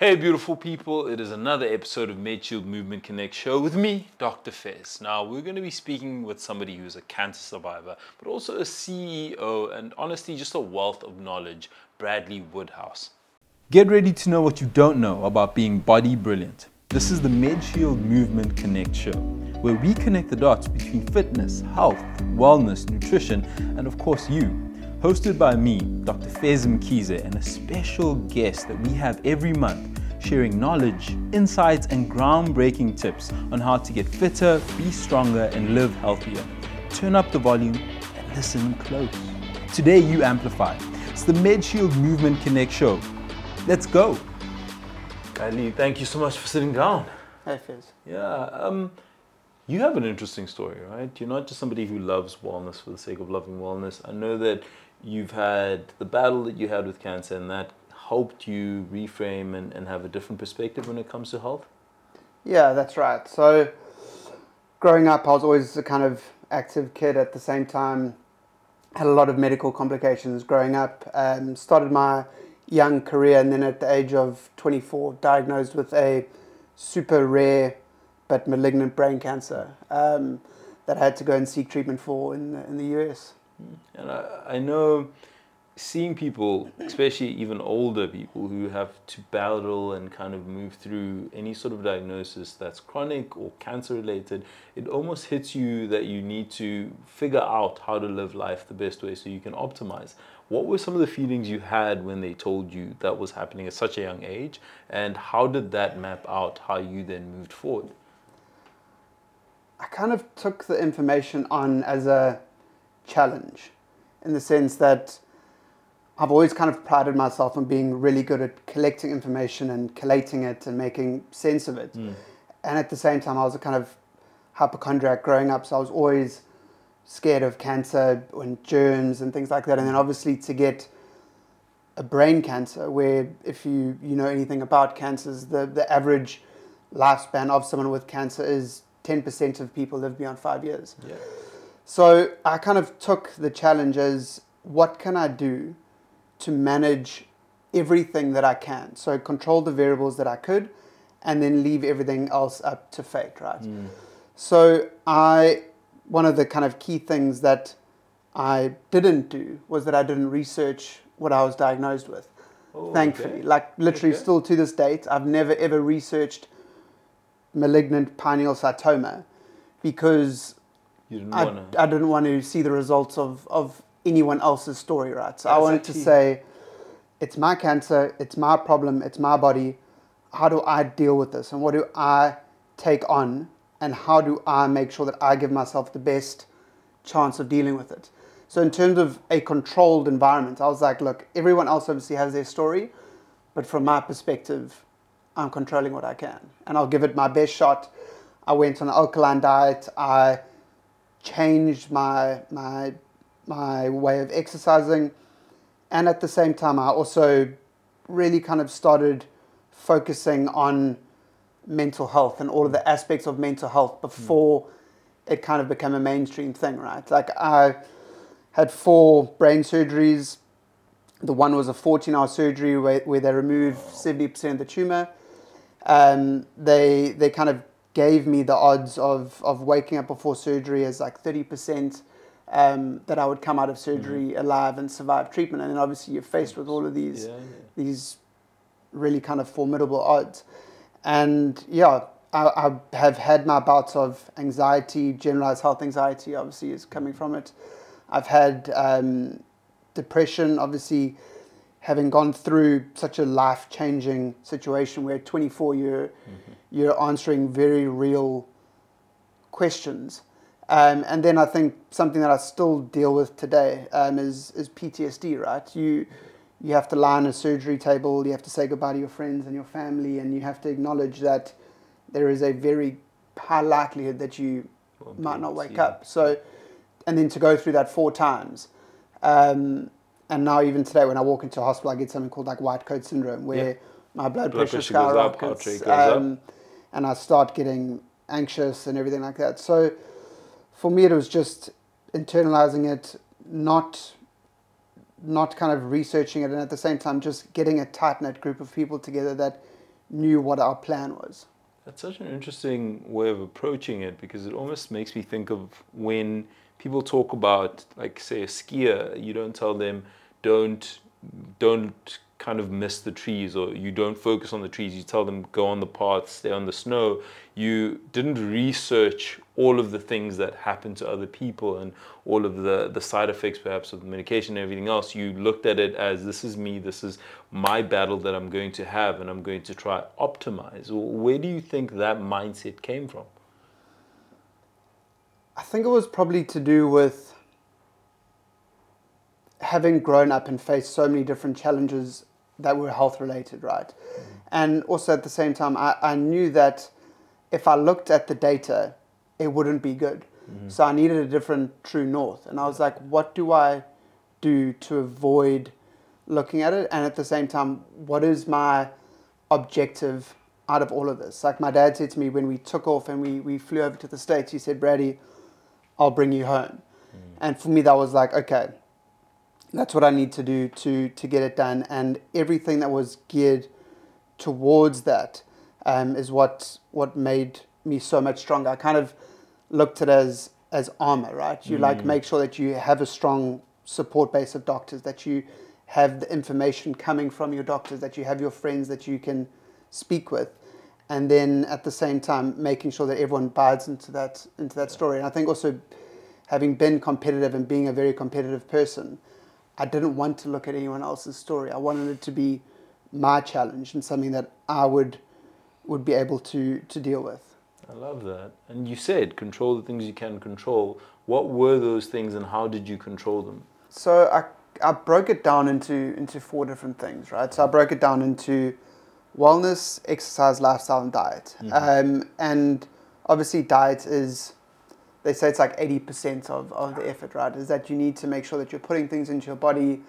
Hey, beautiful people, it is another episode of MedShield Movement Connect show with me, Dr. Fez. Now, we're going to be speaking with somebody who's a cancer survivor, but also a CEO and honestly just a wealth of knowledge, Bradley Woodhouse. Get ready to know what you don't know about being body brilliant. This is the MedShield Movement Connect show, where we connect the dots between fitness, health, wellness, nutrition, and of course, you hosted by me, Dr. Fez Mkhize, and a special guest that we have every month sharing knowledge, insights, and groundbreaking tips on how to get fitter, be stronger, and live healthier. Turn up the volume and listen close. Today, you amplify. It's the MedShield Movement Connect show. Let's go. Ali, thank you so much for sitting down. Hey, Fez. Yeah. Um, you have an interesting story, right? You're not just somebody who loves wellness for the sake of loving wellness. I know that you've had the battle that you had with cancer and that helped you reframe and, and have a different perspective when it comes to health? Yeah, that's right. So, growing up, I was always a kind of active kid at the same time, had a lot of medical complications growing up. Um, started my young career, and then at the age of 24, diagnosed with a super rare but malignant brain cancer um, that I had to go and seek treatment for in the, in the US. And I, I know seeing people, especially even older people who have to battle and kind of move through any sort of diagnosis that's chronic or cancer related, it almost hits you that you need to figure out how to live life the best way so you can optimize. What were some of the feelings you had when they told you that was happening at such a young age? And how did that map out how you then moved forward? I kind of took the information on as a challenge in the sense that I've always kind of prided myself on being really good at collecting information and collating it and making sense of it. Mm. And at the same time, I was a kind of hypochondriac growing up, so I was always scared of cancer and germs and things like that. And then obviously to get a brain cancer, where if you you know anything about cancers, the the average lifespan of someone with cancer is ten percent of people live beyond five years. Yeah. So I kind of took the challenge as what can I do to manage everything that I can? So control the variables that I could and then leave everything else up to fate, right? Mm. So I one of the kind of key things that I didn't do was that I didn't research what I was diagnosed with. Oh, thankfully, okay. like literally okay. still to this date, I've never ever researched malignant pineocytoma because you didn't I, want to. I didn't want to see the results of, of anyone else's story, right? So That's I wanted to say, it's my cancer, it's my problem, it's my body. How do I deal with this? And what do I take on? And how do I make sure that I give myself the best chance of dealing with it? So, in terms of a controlled environment, I was like, look, everyone else obviously has their story, but from my perspective, I'm controlling what I can. And I'll give it my best shot. I went on an alkaline diet. I changed my my my way of exercising, and at the same time, I also really kind of started focusing on mental health and all of the aspects of mental health before mm. it kind of became a mainstream thing, right? Like I had four brain surgeries. The one was a 14 hour surgery where, where they removed 70% of the tumor. Um, they, they kind of gave me the odds of, of waking up before surgery as like 30% um, that I would come out of surgery mm-hmm. alive and survive treatment. And then obviously you're faced with all of these, yeah, yeah. these really kind of formidable odds. And yeah, I, I, have had my bouts of anxiety, generalized health anxiety, obviously, is coming from it. I've had um, depression, obviously, having gone through such a life changing situation where 24 year. Mm-hmm you're answering very real questions. Um, and then I think something that I still deal with today um, is, is PTSD, right? You, you have to lie on a surgery table, you have to say goodbye to your friends and your family, and you have to acknowledge that there is a very high likelihood that you well, might not wake up. So, and then to go through that four times. Um, and now even today when I walk into a hospital, I get something called like white coat syndrome, where yeah. my blood, blood pressure, pressure skyrockets. Goes up, goes um, up and I start getting anxious and everything like that. So for me, it was just internalizing it, not not kind of researching it, and at the same time just getting a tight knit group of people together that knew what our plan was. That's such an interesting way of approaching it because it almost makes me think of when people talk about, like, say, a skier, you don't tell them, don't, don't kind of miss the trees or you don't focus on the trees you tell them go on the path stay on the snow you didn't research all of the things that happen to other people and all of the the side effects perhaps of the medication and everything else. You looked at it as this is me this is my battle that I'm going to have and I'm going to try optimize. Where do you think that mindset came from I think it was probably to do with having grown up and faced so many different challenges that were health related, right? Mm. And also at the same time, I, I knew that if I looked at the data, it wouldn't be good. Mm-hmm. So I needed a different true north. And I was like, what do I do to avoid looking at it? And at the same time, what is my objective out of all of this? Like my dad said to me when we took off and we, we flew over to the States, he said, Brady, I'll bring you home. Mm. And for me, that was like, okay, that's what I need to do to to get it done, and everything that was geared towards that um, is what what made me so much stronger. I kind of looked at it as as armor, right? You mm. like make sure that you have a strong support base of doctors, that you have the information coming from your doctors, that you have your friends that you can speak with, and then at the same time making sure that everyone buys into that into that story. And I think also having been competitive and being a very competitive person, I didn't want to look at anyone else's story. I wanted it to be my challenge and something that I would would be able to to deal with. I love that. And you said control the things you can control. What were those things and how did you control them? So I I broke it down into into four different things, right? So I broke it down into wellness, exercise, lifestyle, and diet. Mm-hmm. Um, and obviously, diet is they say it's like 80% of, of the effort, right? Is that you need to make sure that you're putting things into your body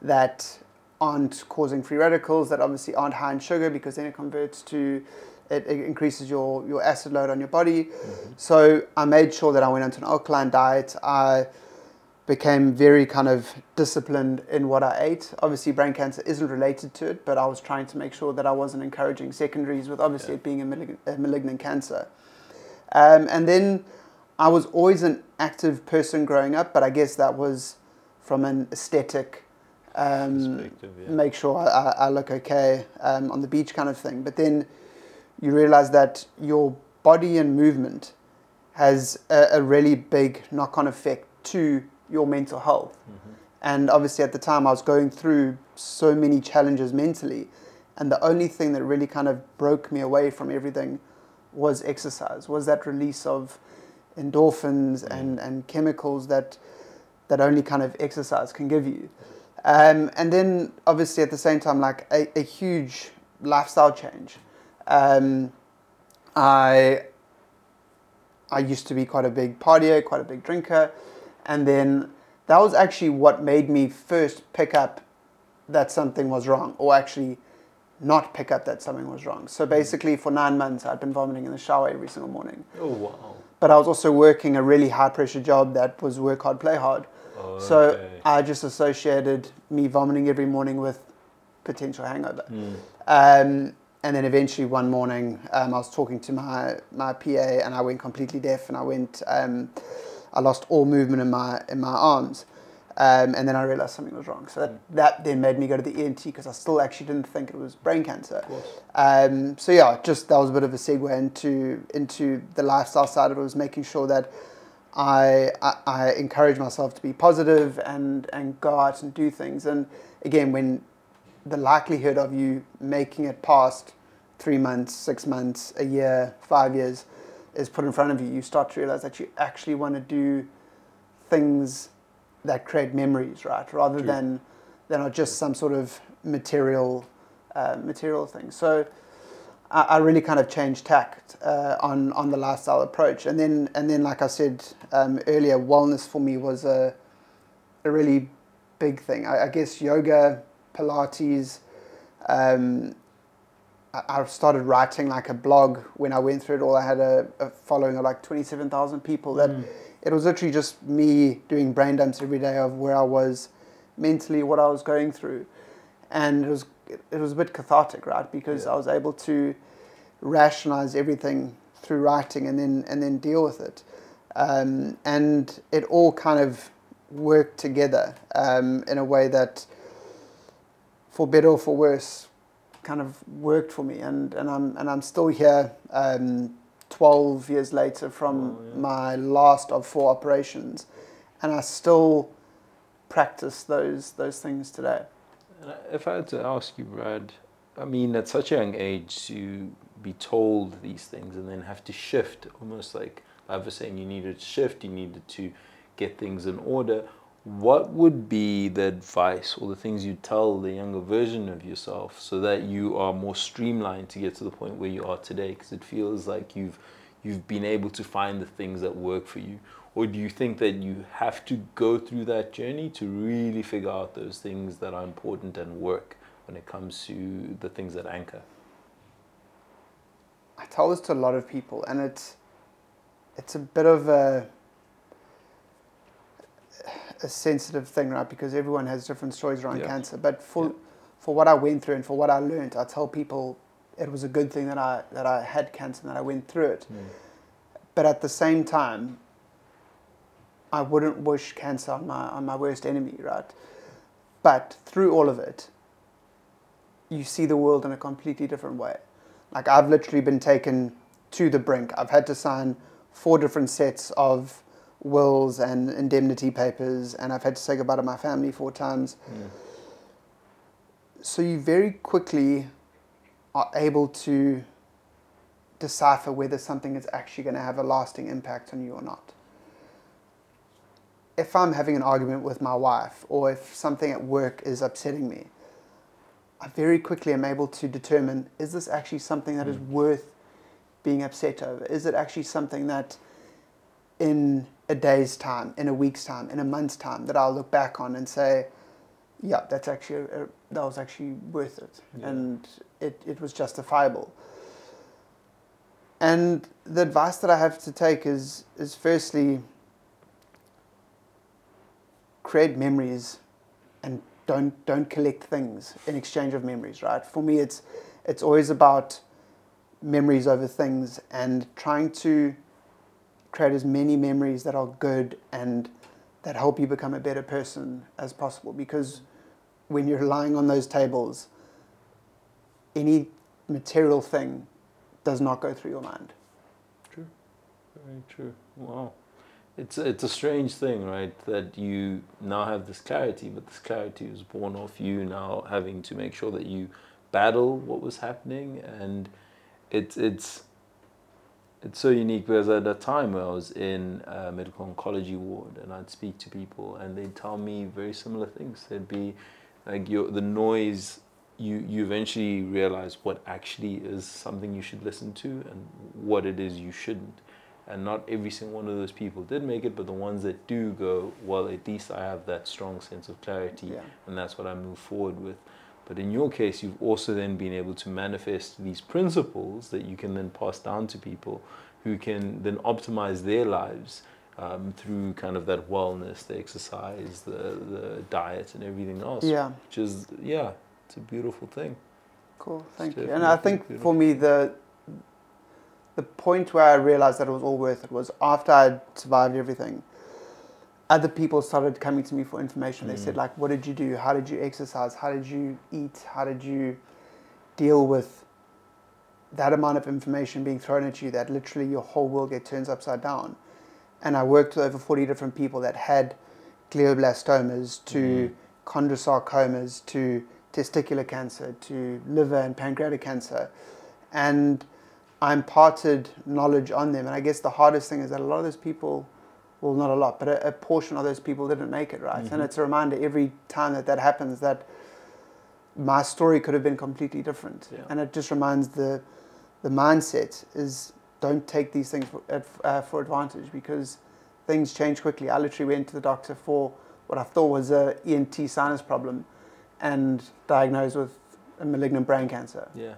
that aren't causing free radicals, that obviously aren't high in sugar because then it converts to, it, it increases your, your acid load on your body. Mm-hmm. So I made sure that I went onto an alkaline diet. I became very kind of disciplined in what I ate. Obviously, brain cancer isn't related to it, but I was trying to make sure that I wasn't encouraging secondaries with obviously yeah. it being a, malig- a malignant cancer. Um, and then I was always an active person growing up, but I guess that was from an aesthetic, um, yeah. make sure I, I look okay um, on the beach kind of thing. But then you realize that your body and movement has a, a really big knock on effect to your mental health. Mm-hmm. And obviously, at the time, I was going through so many challenges mentally. And the only thing that really kind of broke me away from everything was exercise, was that release of endorphins mm. and, and chemicals that that only kind of exercise can give you. Um, and then obviously at the same time, like a, a huge lifestyle change. Um, I I used to be quite a big partier, quite a big drinker, and then that was actually what made me first pick up that something was wrong, or actually not pick up that something was wrong. So basically, for nine months, I'd been vomiting in the shower every single morning. Oh wow! but I was also working a really high pressure job that was work hard, play hard. okay. So I just associated me vomiting every morning with potential hangover. Mm. Um, and then eventually one morning, um, I was talking to my, my PA and I went completely deaf and I went, um, I lost all movement in my, in my arms. Um, and then I realized something was wrong. So that, that then made me go to the ENT because I still actually didn't think it was brain cancer. Um, so yeah, just that was a bit of a segue into into the lifestyle side of it. Was making sure that I, I, I encourage myself to be positive and and go out and do things. And again, when the likelihood of you making it past three months, six months, a year, five years is put in front of you, you start to realize that you actually want to do things that create memories, right? Rather True. than than are just some sort of material uh, material thing. So I, I, really kind of changed tact uh, on on the lifestyle approach, and then and then like I said um, earlier, wellness for me was a a really big thing. I, I guess yoga, Pilates. Um, I started writing like a blog when I went through it all. I had a, a following of like 27,000 people that mm it was literally just me doing brain dumps every day of where I was mentally, what I was going through. and it was it was a bit cathartic, right? Because yeah. I was able to rationalize everything through writing and then and then deal with it, um, and it all kind of worked together um, in a way that, for better or for worse, kind of worked for me, and, and I'm and I'm still here. Um, 12 years later from oh, yeah. my last of four operations and I still practice those those things today. If I had to ask you, Brad, I mean, at such a young age to be told these things and then have to shift, almost like I was saying, you needed to shift, you needed to get things in order. What would be the advice or the things you tell the younger version of yourself so that you are more streamlined to get to the point where you are today? Because it feels like you've you've been able to find the things that work for you, or do you think that you have to go through that journey to really figure out those things that are important and work when it comes to the things that anchor? I tell this to a lot of people, and it's it's a bit of a a sensitive thing, right? Because everyone has different stories around yeah. cancer. But for yeah. for what I went through and for what I learned, I tell people it was a good thing that I that I had cancer and that I went through it. Mm. But at the same time, I wouldn't wish cancer on my on my worst enemy, right? But through all of it, you see the world in a completely different way. Like I've literally been taken to the brink. I've had to sign four different sets of wills and indemnity papers, and I've had to say goodbye to my family four times. Yeah. So you very quickly are able to decipher whether something is actually going to have a lasting impact on you or not if I'm having an argument with my wife or if something at work is upsetting me, I very quickly am able to determine is this actually something that is mm. worth being upset over? Is it actually something that in a day's time, in a week's time, in a month's time, that I'll look back on and say, yeah, that's actually a, that was actually worth it, yeah. and it, it was justifiable. And the advice that I have to take is is firstly create memories and don't don't collect things in exchange of memories, right? For me, it's it's always about memories over things and trying to create as many memories that are good and that help you become a better person as possible. Because when you're lying on those tables, any material thing does not go through your mind. True, very true. Wow it's it's a strange thing, right? That you now have this clarity, but this clarity is born off you now having to make sure that you battle what was happening, and it's it's it's so unique because at a time I was in a medical oncology ward and I'd speak to people and they'd tell me very similar things. There'd be like your the noise. You you eventually realize what actually is something you should listen to and what it is you shouldn't and not every single one of those people did make it but the ones that do go well at least i have that strong sense of clarity yeah. and that's what i move forward with but in your case you've also then been able to manifest these principles that you can then pass down to people who can then optimize their lives um, through kind of that wellness the exercise the, the diet and everything else yeah which is yeah it's a beautiful thing cool thank you and i think beautiful. for me the the point where I realized that it was all worth it was after I'd survived everything. Other people started coming to me for information. They mm. said, like, what did you do? How did you exercise? How did you eat? How did you deal with that amount of information being thrown at you that literally your whole world gets turns upside down? And I worked with over 40 different people that had glioblastomas to mm. chondrosarcomas to testicular cancer to liver and pancreatic cancer. And I imparted knowledge on them. And I guess the hardest thing is that a lot of those people, well, not a lot, but a, a portion of those people didn't make it right. Mm-hmm. And it's a reminder every time that that happens that my story could have been completely different. Yeah. And it just reminds the the mindset is don't take these things for, uh, for advantage because things change quickly. I literally went to the doctor for what I thought was a ENT sinus problem and diagnosed with a malignant brain cancer. Yeah.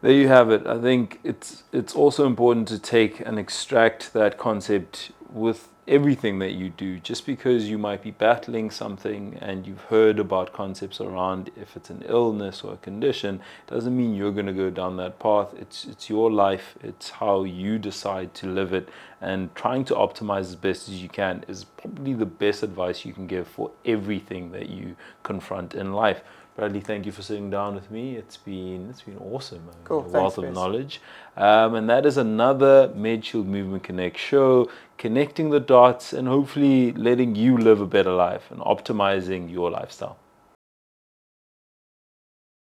There you have it. I think it's it's also important to take and extract that concept with everything that you do. Just because you might be battling something and you've heard about concepts around if it's an illness or a condition, doesn't mean you're going to go down that path. It's it's your life. It's how you decide to live it, and trying to optimize as best as you can is probably the best advice you can give for everything that you confront in life. Bradley, thank you for sitting down with me. It's been it's been awesome. Cool. A wealth of knowledge. Um, and that is another MedShield Movement Connect show, connecting the dots and hopefully letting you live a better life and optimizing your lifestyle.